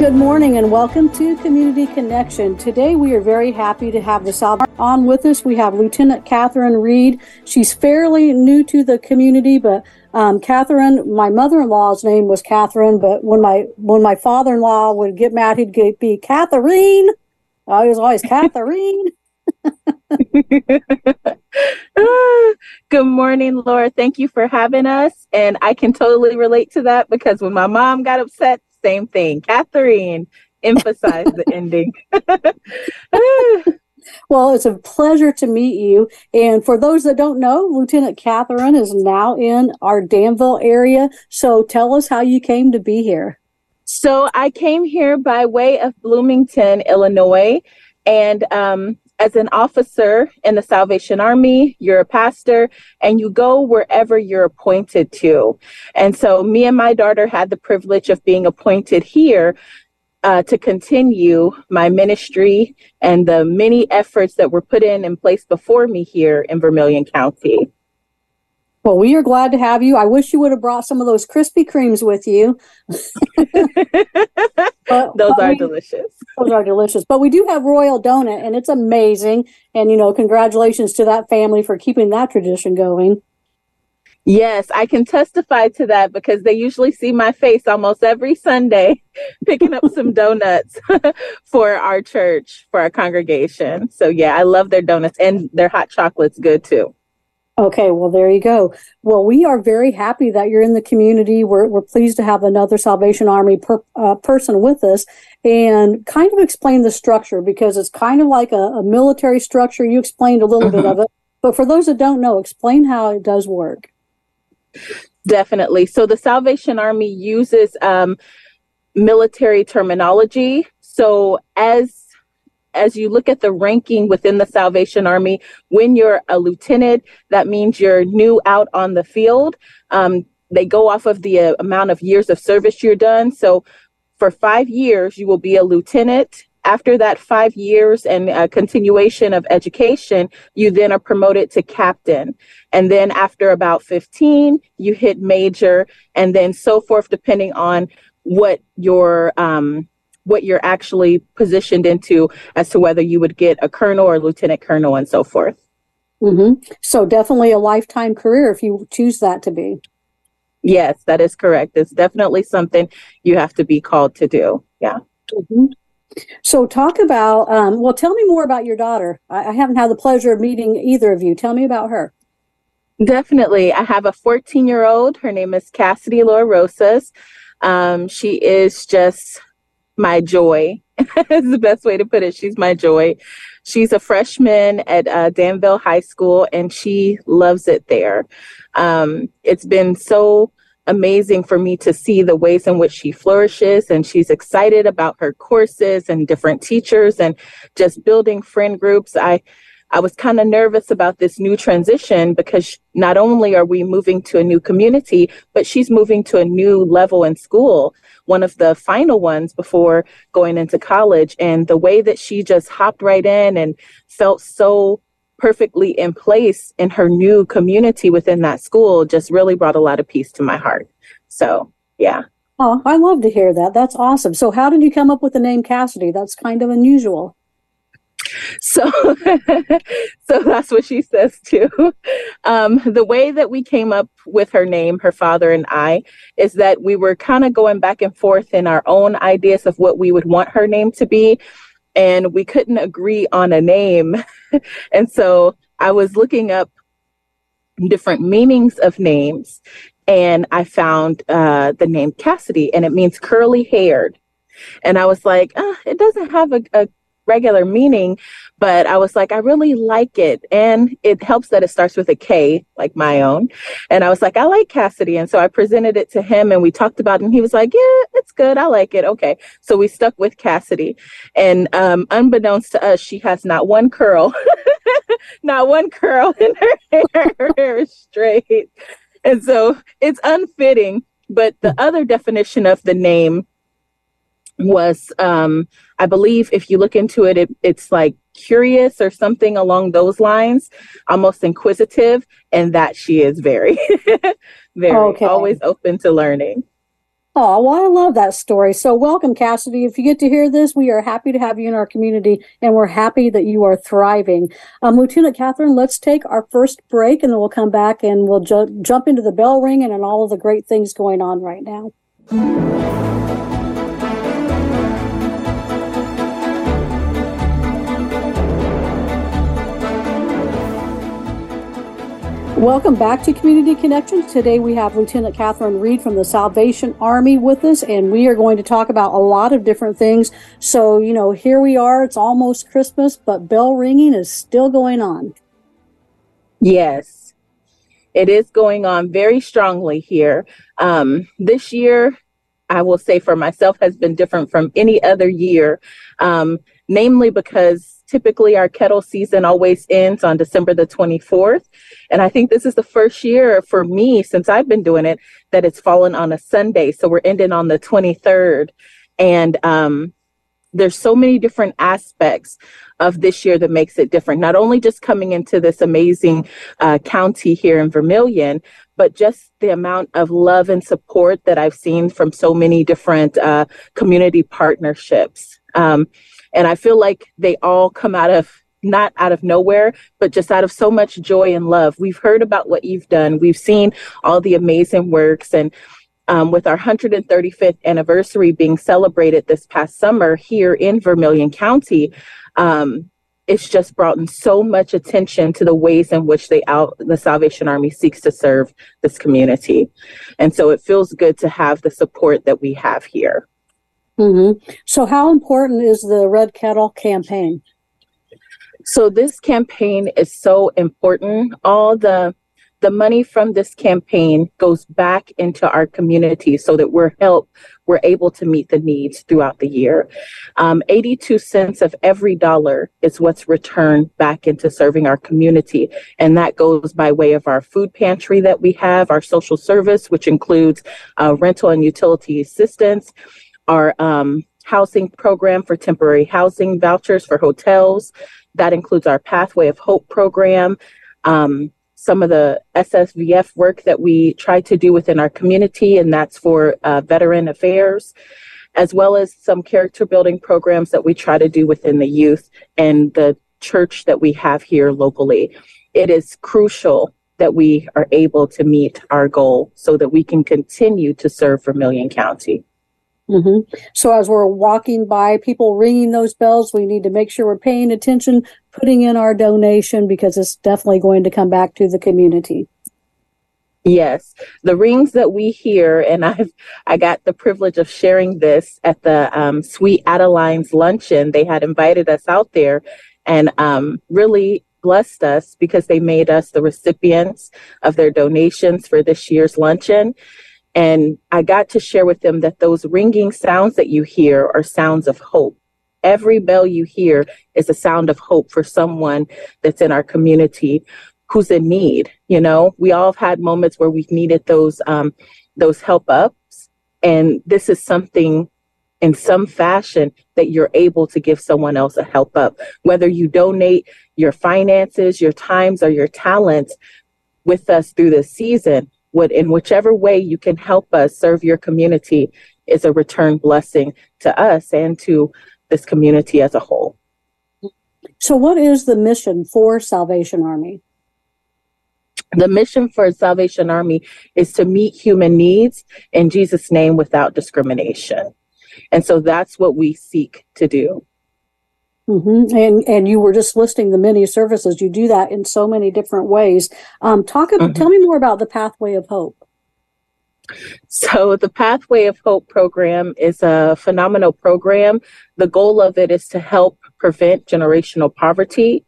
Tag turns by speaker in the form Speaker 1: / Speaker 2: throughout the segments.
Speaker 1: Good morning and welcome to Community Connection. Today we are very happy to have the South on with us. We have Lieutenant Katherine Reid. She's fairly new to the community, but um, Katherine, my mother-in-law's name was Catherine, but when my when my father-in-law would get mad, he'd get, be Catherine. I was always Catherine.
Speaker 2: Good morning, Laura. Thank you for having us. And I can totally relate to that because when my mom got upset, same thing. Katherine, emphasize the ending.
Speaker 1: well, it's a pleasure to meet you. And for those that don't know, Lieutenant Katherine is now in our Danville area. So tell us how you came to be here.
Speaker 2: So I came here by way of Bloomington, Illinois. And um, as an officer in the Salvation Army, you're a pastor, and you go wherever you're appointed to. And so, me and my daughter had the privilege of being appointed here uh, to continue my ministry and the many efforts that were put in and placed before me here in Vermilion County.
Speaker 1: Well, we are glad to have you. I wish you would have brought some of those Krispy Kremes with you.
Speaker 2: but, those but are we, delicious.
Speaker 1: Those are delicious. But we do have Royal Donut, and it's amazing. And, you know, congratulations to that family for keeping that tradition going.
Speaker 2: Yes, I can testify to that because they usually see my face almost every Sunday picking up some donuts for our church, for our congregation. So, yeah, I love their donuts and their hot chocolate's good too.
Speaker 1: Okay, well, there you go. Well, we are very happy that you're in the community. We're, we're pleased to have another Salvation Army per, uh, person with us and kind of explain the structure because it's kind of like a, a military structure. You explained a little bit of it, but for those that don't know, explain how it does work.
Speaker 2: Definitely. So the Salvation Army uses um, military terminology. So as as you look at the ranking within the Salvation Army, when you're a lieutenant, that means you're new out on the field. Um, they go off of the uh, amount of years of service you're done. So for five years, you will be a lieutenant. After that five years and continuation of education, you then are promoted to captain. And then after about 15, you hit major and then so forth, depending on what your um, what you're actually positioned into as to whether you would get a colonel or lieutenant colonel and so forth.
Speaker 1: Mm-hmm. So definitely a lifetime career if you choose that to be.
Speaker 2: Yes, that is correct. It's definitely something you have to be called to do. Yeah. Mm-hmm.
Speaker 1: So talk about, um, well, tell me more about your daughter. I, I haven't had the pleasure of meeting either of you. Tell me about her.
Speaker 2: Definitely. I have a 14 year old. Her name is Kassidy Laura Rosas. Um, she is just my joy is the best way to put it. She's my joy. She's a freshman at uh, Danville High School and she loves it there. Um, it's been so amazing for me to see the ways in which she flourishes and she's excited about her courses and different teachers and just building friend groups. I I was kind of nervous about this new transition because not only are we moving to a new community, but she's moving to a new level in school, one of the final ones before going into college. And the way that she just hopped right in and felt so perfectly in place in her new community within that school just really brought a lot of peace to my heart. So, yeah.
Speaker 1: Oh, I love to hear that. That's awesome. So, how did you come up with the name Kassidy? That's kind of unusual.
Speaker 2: So, so that's what she says too. Um, the way that we came up with her name, her father and I, is that we were kind of going back and forth in our own ideas of what we would want her name to be, and we couldn't agree on a name. and so I was looking up different meanings of names, and I found uh, the name Kassidy, and it means curly haired. And I was like, uh, it doesn't have a, a regular meaning, but I was like, I really like it. And it helps that it starts with a K, like my own. And I was like, I like Kassidy. And so I presented it to him and we talked about it. And he was like, Yeah, it's good. I like it. Okay. So we stuck with Kassidy. And um, unbeknownst to us, she has not one curl, not one curl in her hair. Her hair is straight. And so it's unfitting. But the other definition of the name was um, I believe if you look into it, it, it's like curious or something along those lines, almost inquisitive, and that she is very, very okay. always open to learning.
Speaker 1: Oh, well, I love that story. So, welcome, Kassidy. If you get to hear this, we are happy to have you in our community and we're happy that you are thriving. Um, Lieutenant Katherine, let's take our first break and then we'll come back and we'll ju- jump into the bell ringing and all of the great things going on right now. Welcome back to Community Connections. Today we have Lieutenant Katherine Reid from the Salvation Army with us, and we are going to talk about a lot of different things. So, you know, here we are. It's almost Christmas, but bell ringing is still going on.
Speaker 2: Yes, it is going on very strongly here. Um, this year, I will say for myself, has been different from any other year, um, namely because typically our kettle season always ends on December the 24th. And I think this is the first year for me since I've been doing it that it's fallen on a Sunday. So we're ending on the 23rd. And um, there's so many different aspects of this year that makes it different. Not only just coming into this amazing uh, county here in Vermilion, but just the amount of love and support that I've seen from so many different uh, community partnerships. Um, and I feel like they all come out of not out of nowhere, but just out of so much joy and love. We've heard about what you've done. We've seen all the amazing works. And um, with our 135th anniversary being celebrated this past summer here in Vermilion County, um, it's just brought in so much attention to the ways in which they out the Salvation Army seeks to serve this community. And so it feels good to have the support that we have here.
Speaker 1: Mm-hmm. So, how important is the Red Kettle campaign?
Speaker 2: So, this campaign is so important. All the the money from this campaign goes back into our community so that we're help we're able to meet the needs throughout the year. Um, 82 cents of every dollar is what's returned back into serving our community. And that goes by way of our food pantry that we have, our social service, which includes uh, rental and utility assistance, our um, housing program for temporary housing vouchers for hotels. That includes our Pathway of Hope program, um, some of the SSVF work that we try to do within our community, and that's for uh, veteran affairs, as well as some character building programs that we try to do within the youth and the church that we have here locally. It is crucial that we are able to meet our goal so that we can continue to serve Vermilion County.
Speaker 1: Mm-hmm. So as we're walking by people ringing those bells, we need to make sure we're paying attention, putting in our donation because it's definitely going to come back to the community.
Speaker 2: Yes, the rings that we hear, and I've I got the privilege of sharing this at the um, Sweet Adeline's luncheon. They had invited us out there, and um, really blessed us because they made us the recipients of their donations for this year's luncheon. And I got to share with them that those ringing sounds that you hear are sounds of hope. Every bell you hear is a sound of hope for someone that's in our community who's in need. You know, we all have had moments where we've needed those um, those help ups, and this is something in some fashion that you're able to give someone else a help up. Whether you donate your finances, your times, or your talents with us through this season, would in whichever way you can help us serve your community is a return blessing to us and to this community as a whole.
Speaker 1: So, what is the mission for Salvation Army?
Speaker 2: The mission for Salvation Army is to meet human needs in Jesus' name without discrimination. And so that's what we seek to do.
Speaker 1: Mm-hmm. And and you were just listing the many services. You do that in so many different ways. Um, talk. Mm-hmm. Tell me more about the Pathway of Hope.
Speaker 2: So the Pathway of Hope program is a phenomenal program. The goal of it is to help prevent generational poverty.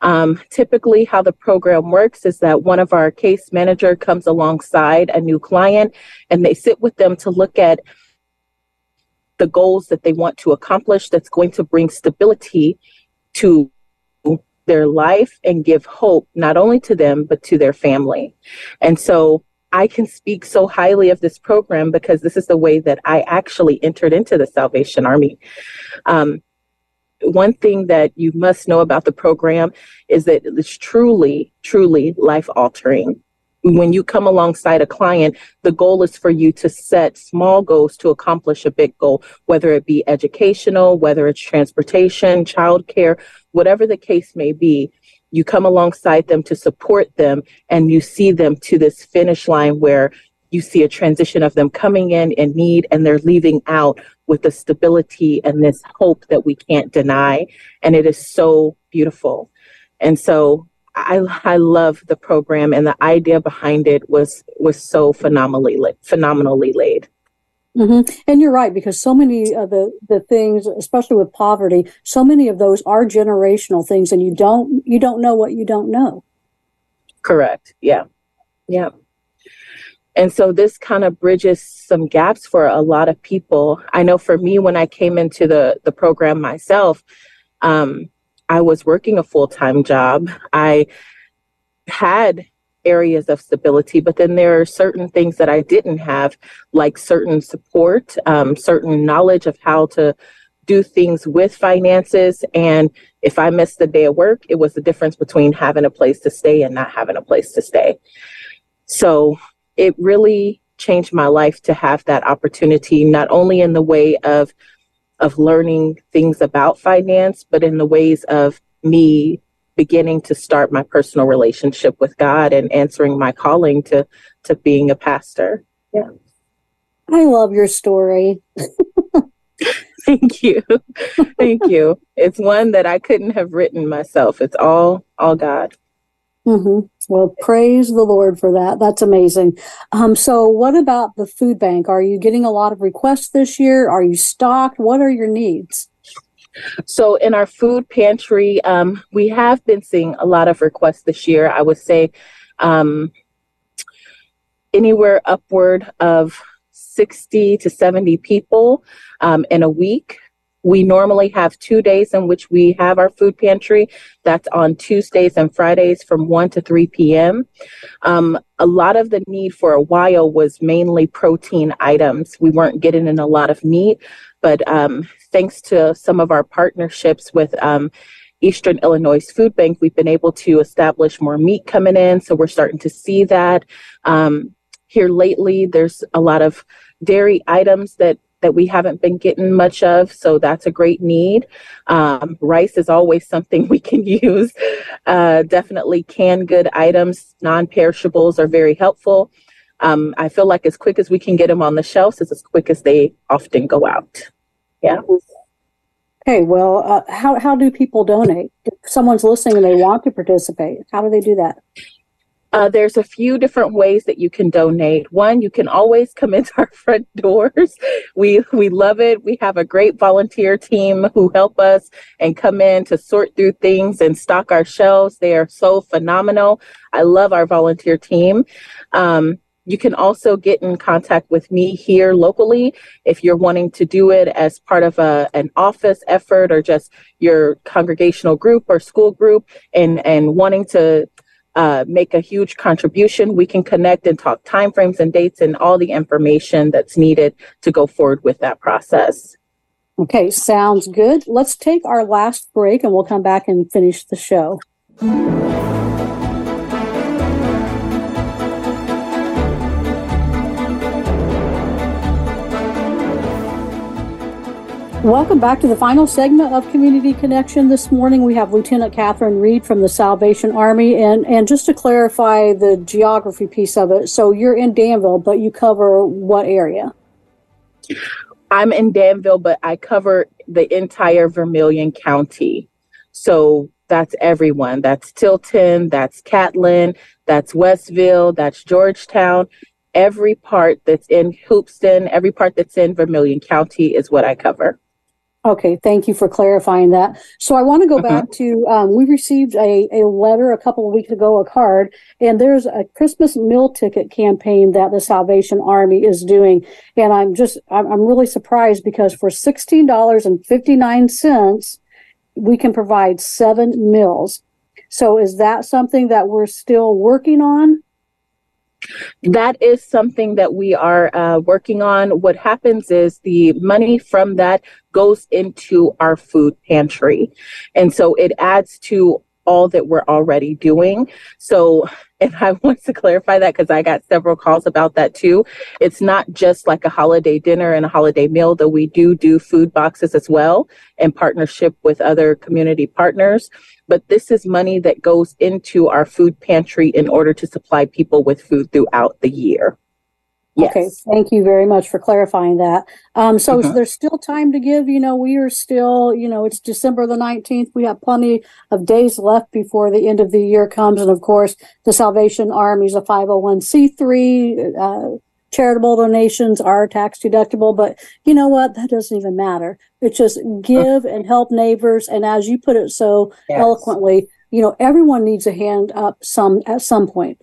Speaker 2: Um, typically, how the program works is that one of our case manager comes alongside a new client, and they sit with them to look at the goals that they want to accomplish that's going to bring stability to their life and give hope not only to them but to their family. And so I can speak so highly of this program because this is the way that I actually entered into the Salvation Army. Um, one thing that you must know about the program is that it's truly, truly life altering. When you come alongside a client, the goal is for you to set small goals to accomplish a big goal, whether it be educational, whether it's transportation, childcare, whatever the case may be. You come alongside them to support them and you see them to this finish line where you see a transition of them coming in in need and they're leaving out with the stability and this hope that we can't deny. And it is so beautiful. And so I, I love the program and the idea behind it was was so phenomenally phenomenally laid.
Speaker 1: Mm-hmm. And you're right because so many of the the things, especially with poverty, so many of those are generational things, and you don't you don't know what you don't know.
Speaker 2: Correct. Yeah. Yeah. And so this kind of bridges some gaps for a lot of people. I know for me, when I came into the, the program myself, um, I was working a full time job. I had areas of stability, but then there are certain things that I didn't have, like certain support, um, certain knowledge of how to do things with finances. And if I missed a day of work, it was the difference between having a place to stay and not having a place to stay. So it really changed my life to have that opportunity, not only in the way of of learning things about finance, but in the ways of me beginning to start my personal relationship with God and answering my calling to to being a pastor. Yeah.
Speaker 1: I love your story.
Speaker 2: Thank you. Thank you. It's one that I couldn't have written myself. It's all all God.
Speaker 1: Mm-hmm. Well, praise the Lord for that. That's amazing. Um, so, what about the food bank? Are you getting a lot of requests this year? Are you stocked? What are your needs?
Speaker 2: So, in our food pantry, um, we have been seeing a lot of requests this year. I would say um, anywhere upward of 60 to 70 people um, in a week. We normally have two days in which we have our food pantry. That's on Tuesdays and Fridays from 1 to 3 p.m. Um, a lot of the need for a while was mainly protein items. We weren't getting in a lot of meat, but um, thanks to some of our partnerships with um, Eastern Illinois Food Bank, we've been able to establish more meat coming in. So we're starting to see that. Um, here lately, there's a lot of dairy items that that we haven't been getting much of. So that's a great need. Um, rice is always something we can use. Uh, definitely canned good items, non perishables are very helpful. Um, I feel like as quick as we can get them on the shelves is as quick as they often go out. Yeah.
Speaker 1: Okay, well, uh, how, how do people donate? If someone's listening and they want to participate, how do they do that?
Speaker 2: Uh, there's a few different ways that you can donate. One, you can always come into our front doors. We we love it. We have a great volunteer team who help us and come in to sort through things and stock our shelves. They are so phenomenal. I love our volunteer team. Um, you can also get in contact with me here locally if you're wanting to do it as part of a, an office effort or just your congregational group or school group and, and wanting to uh, make a huge contribution, we can connect and talk timeframes and dates and all the information that's needed to go forward with that process.
Speaker 1: Okay, sounds good. Let's take our last break and we'll come back and finish the show. Welcome back to the final segment of Community Connection. This morning we have Lieutenant Katherine Reid from the Salvation Army. And, and just to clarify the geography piece of it, so you're in Danville, but you cover what area?
Speaker 2: I'm in Danville, but I cover the entire Vermilion County. So that's everyone. That's Tilton, that's Catlin, that's Westville, that's Georgetown. Every part that's in Hoopeston, every part that's in Vermilion County is what I cover.
Speaker 1: Okay, thank you for clarifying that. So I want to go back to um, we received a, a letter a couple of weeks ago, a card, and there's a Christmas meal ticket campaign that the Salvation Army is doing, and I'm just I'm, I'm really surprised because for sixteen dollars and fifty nine cents, we can provide seven meals. So is that something that we're still working on?
Speaker 2: That is something that we are uh, working on. What happens is the money from that goes into our food pantry. And so it adds to all that we're already doing. So, and I want to clarify that because I got several calls about that too. It's not just like a holiday dinner and a holiday meal, though we do do food boxes as well in partnership with other community partners but this is money that goes into our food pantry in order to supply people with food throughout the year.
Speaker 1: Yes. Okay, thank you very much for clarifying that. Um, so mm-hmm. there's still time to give. You know, we are still, you know, it's December the 19th. We have plenty of days left before the end of the year comes. And of course, the Salvation Army is a 501c3. Uh, charitable donations are tax deductible, but you know what? That doesn't even matter. It's just give and help neighbors. And as you put it so yes. eloquently, you know, everyone needs a hand up some at some point.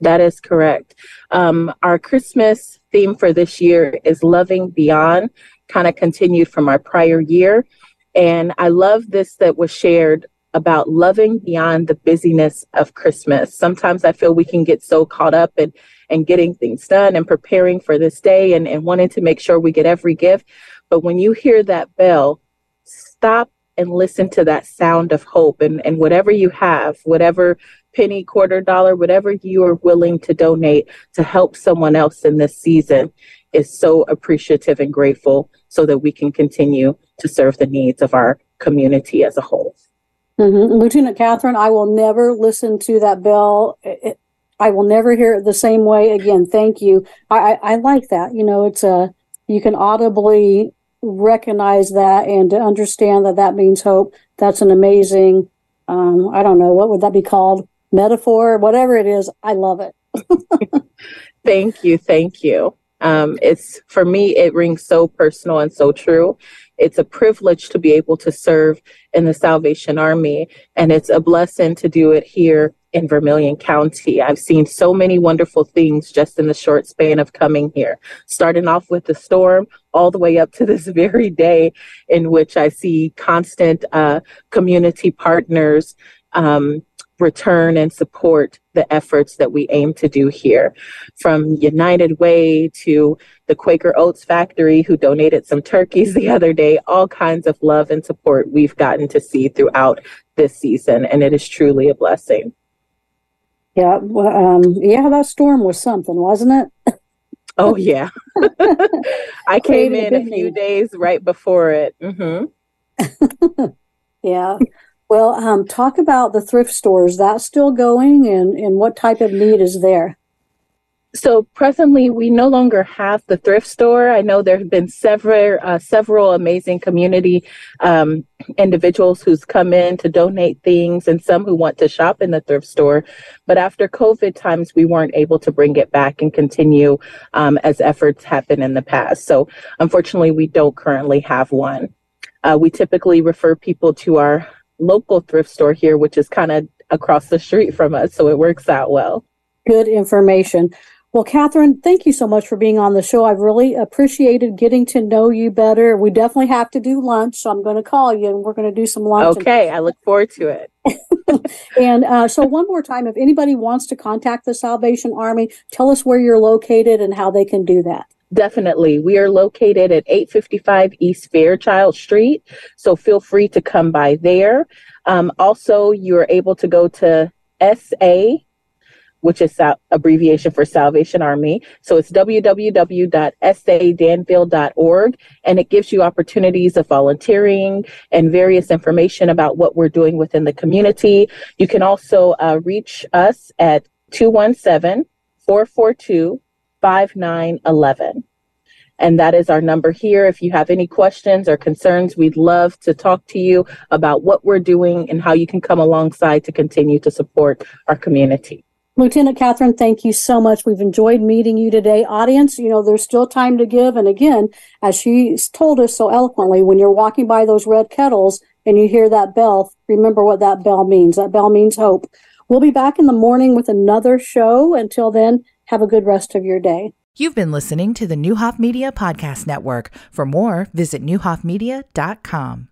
Speaker 2: That is correct. Um, our Christmas theme for this year is loving beyond, kind of continued from our prior year. And I love this that was shared about loving beyond the busyness of Christmas. Sometimes I feel we can get so caught up in and getting things done and preparing for this day and, and wanting to make sure we get every gift. But when you hear that bell, stop and listen to that sound of hope and, and whatever you have, whatever penny, quarter dollar, whatever you are willing to donate to help someone else in this season is so appreciative and grateful so that we can continue to serve the needs of our community as a whole.
Speaker 1: Mm-hmm. Lieutenant Katherine, I will never listen to that bell. It, I will never hear it the same way again. Thank you. I, I, I like that. You know, it's a you can audibly recognize that and to understand that that means hope. That's an amazing. Um, I don't know what would that be called metaphor, whatever it is. I love it.
Speaker 2: thank you, thank you. Um, it's for me, it rings so personal and so true. It's a privilege to be able to serve in the Salvation Army, and it's a blessing to do it here in Vermilion County. I've seen so many wonderful things just in the short span of coming here, starting off with the storm all the way up to this very day in which I see constant uh, community partners um, return and support the efforts that we aim to do here. From United Way to the Quaker Oats Factory, who donated some turkeys the other day, all kinds of love and support we've gotten to see throughout this season, and it is truly a blessing.
Speaker 1: Yeah, well, um, yeah, that storm was something, wasn't it?
Speaker 2: oh yeah, I came in a few days right before it. Mm-hmm.
Speaker 1: yeah. Well, um, talk about the thrift stores. That's still going, and and what type of need is there?
Speaker 2: So presently, we no longer have the thrift store. I know there have been several uh, several amazing community um, individuals who's come in to donate things, and some who want to shop in the thrift store. But after COVID times, we weren't able to bring it back and continue um, as efforts been in the past. So unfortunately, we don't currently have one. Uh, we typically refer people to our local thrift store here, which is kind of across the street from us, so it works out well.
Speaker 1: Good information. Well, Katherine, thank you so much for being on the show. I've really appreciated getting to know you better. We definitely have to do lunch, so I'm going to call you and we're going to do some lunch.
Speaker 2: Okay, and- I look forward to it.
Speaker 1: and uh, so, one more time, if anybody wants to contact the Salvation Army, tell us where you're located and how they can do that.
Speaker 2: Definitely. We are located at 855 East Fairchild Street, so feel free to come by there. Um, also, you're able to go to SA which is sal- abbreviation for Salvation Army. So it's www.sadanville.org, and it gives you opportunities of volunteering and various information about what we're doing within the community. You can also uh, reach us at 217 442 5911. And that is our number here. If you have any questions or concerns, we'd love to talk to you about what we're doing and how you can come alongside to continue to support our community.
Speaker 1: Lieutenant Katherine, thank you so much. We've enjoyed meeting you today. Audience, you know, there's still time to give. And again, as she told us so eloquently, when you're walking by those red kettles and you hear that bell, remember what that bell means. That bell means hope. We'll be back in the morning with another show. Until then, have a good rest of your day.
Speaker 3: You've been listening to the Neuhoff Media Podcast Network. For more, visit neuhoffmedia.com.